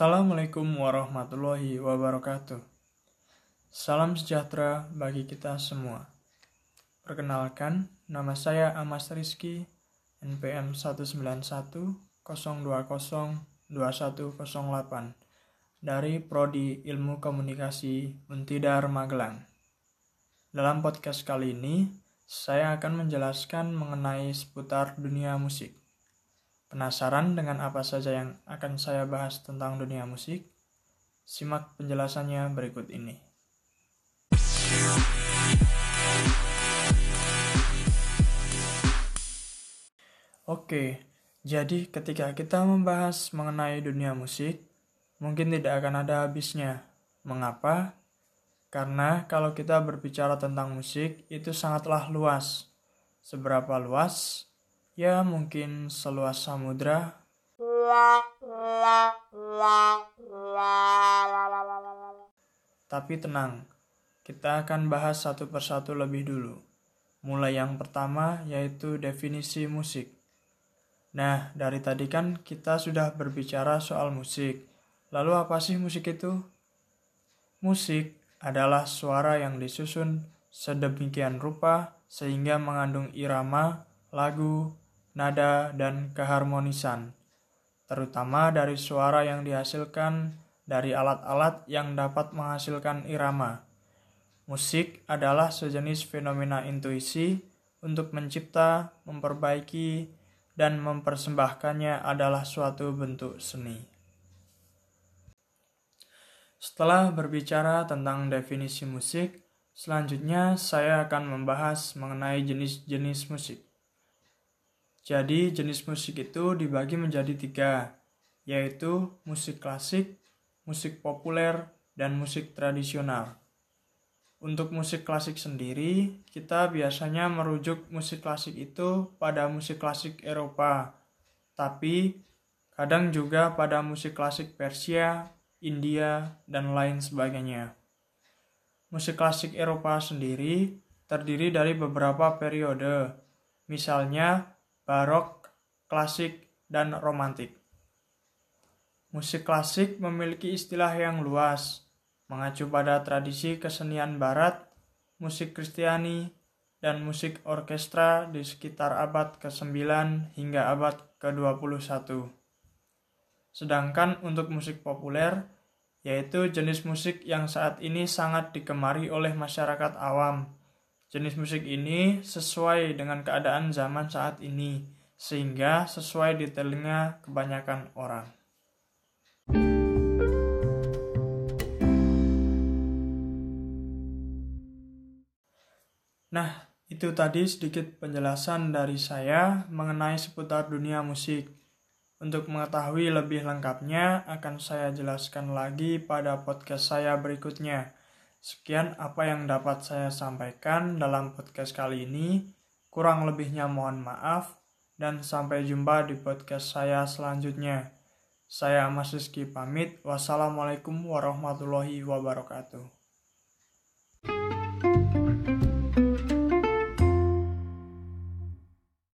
Assalamualaikum warahmatullahi wabarakatuh. Salam sejahtera bagi kita semua. Perkenalkan, nama saya Amas Rizky, NPM 191 020 2108 dari Prodi Ilmu Komunikasi Untidar Magelang. Dalam podcast kali ini, saya akan menjelaskan mengenai seputar dunia musik. Penasaran dengan apa saja yang akan saya bahas tentang dunia musik? Simak penjelasannya berikut ini. Oke, jadi ketika kita membahas mengenai dunia musik, mungkin tidak akan ada habisnya. Mengapa? Karena kalau kita berbicara tentang musik, itu sangatlah luas. Seberapa luas? Ya mungkin seluas samudra. Tapi tenang, kita akan bahas satu persatu lebih dulu. Mulai yang pertama yaitu definisi musik. Nah, dari tadi kan kita sudah berbicara soal musik. Lalu apa sih musik itu? Musik adalah suara yang disusun sedemikian rupa sehingga mengandung irama, lagu, nada, dan keharmonisan, terutama dari suara yang dihasilkan dari alat-alat yang dapat menghasilkan irama. Musik adalah sejenis fenomena intuisi untuk mencipta, memperbaiki, dan mempersembahkannya adalah suatu bentuk seni. Setelah berbicara tentang definisi musik, selanjutnya saya akan membahas mengenai jenis-jenis musik. Jadi jenis musik itu dibagi menjadi tiga, yaitu musik klasik, musik populer, dan musik tradisional. Untuk musik klasik sendiri, kita biasanya merujuk musik klasik itu pada musik klasik Eropa, tapi kadang juga pada musik klasik Persia, India, dan lain sebagainya. Musik klasik Eropa sendiri terdiri dari beberapa periode, misalnya barok, klasik, dan romantik. Musik klasik memiliki istilah yang luas, mengacu pada tradisi kesenian barat, musik Kristiani, dan musik orkestra di sekitar abad ke-9 hingga abad ke-21. Sedangkan untuk musik populer, yaitu jenis musik yang saat ini sangat digemari oleh masyarakat awam, Jenis musik ini sesuai dengan keadaan zaman saat ini, sehingga sesuai di telinga kebanyakan orang. Nah, itu tadi sedikit penjelasan dari saya mengenai seputar dunia musik. Untuk mengetahui lebih lengkapnya, akan saya jelaskan lagi pada podcast saya berikutnya. Sekian apa yang dapat saya sampaikan dalam podcast kali ini. Kurang lebihnya mohon maaf dan sampai jumpa di podcast saya selanjutnya. Saya Mas Rizky pamit. Wassalamualaikum warahmatullahi wabarakatuh.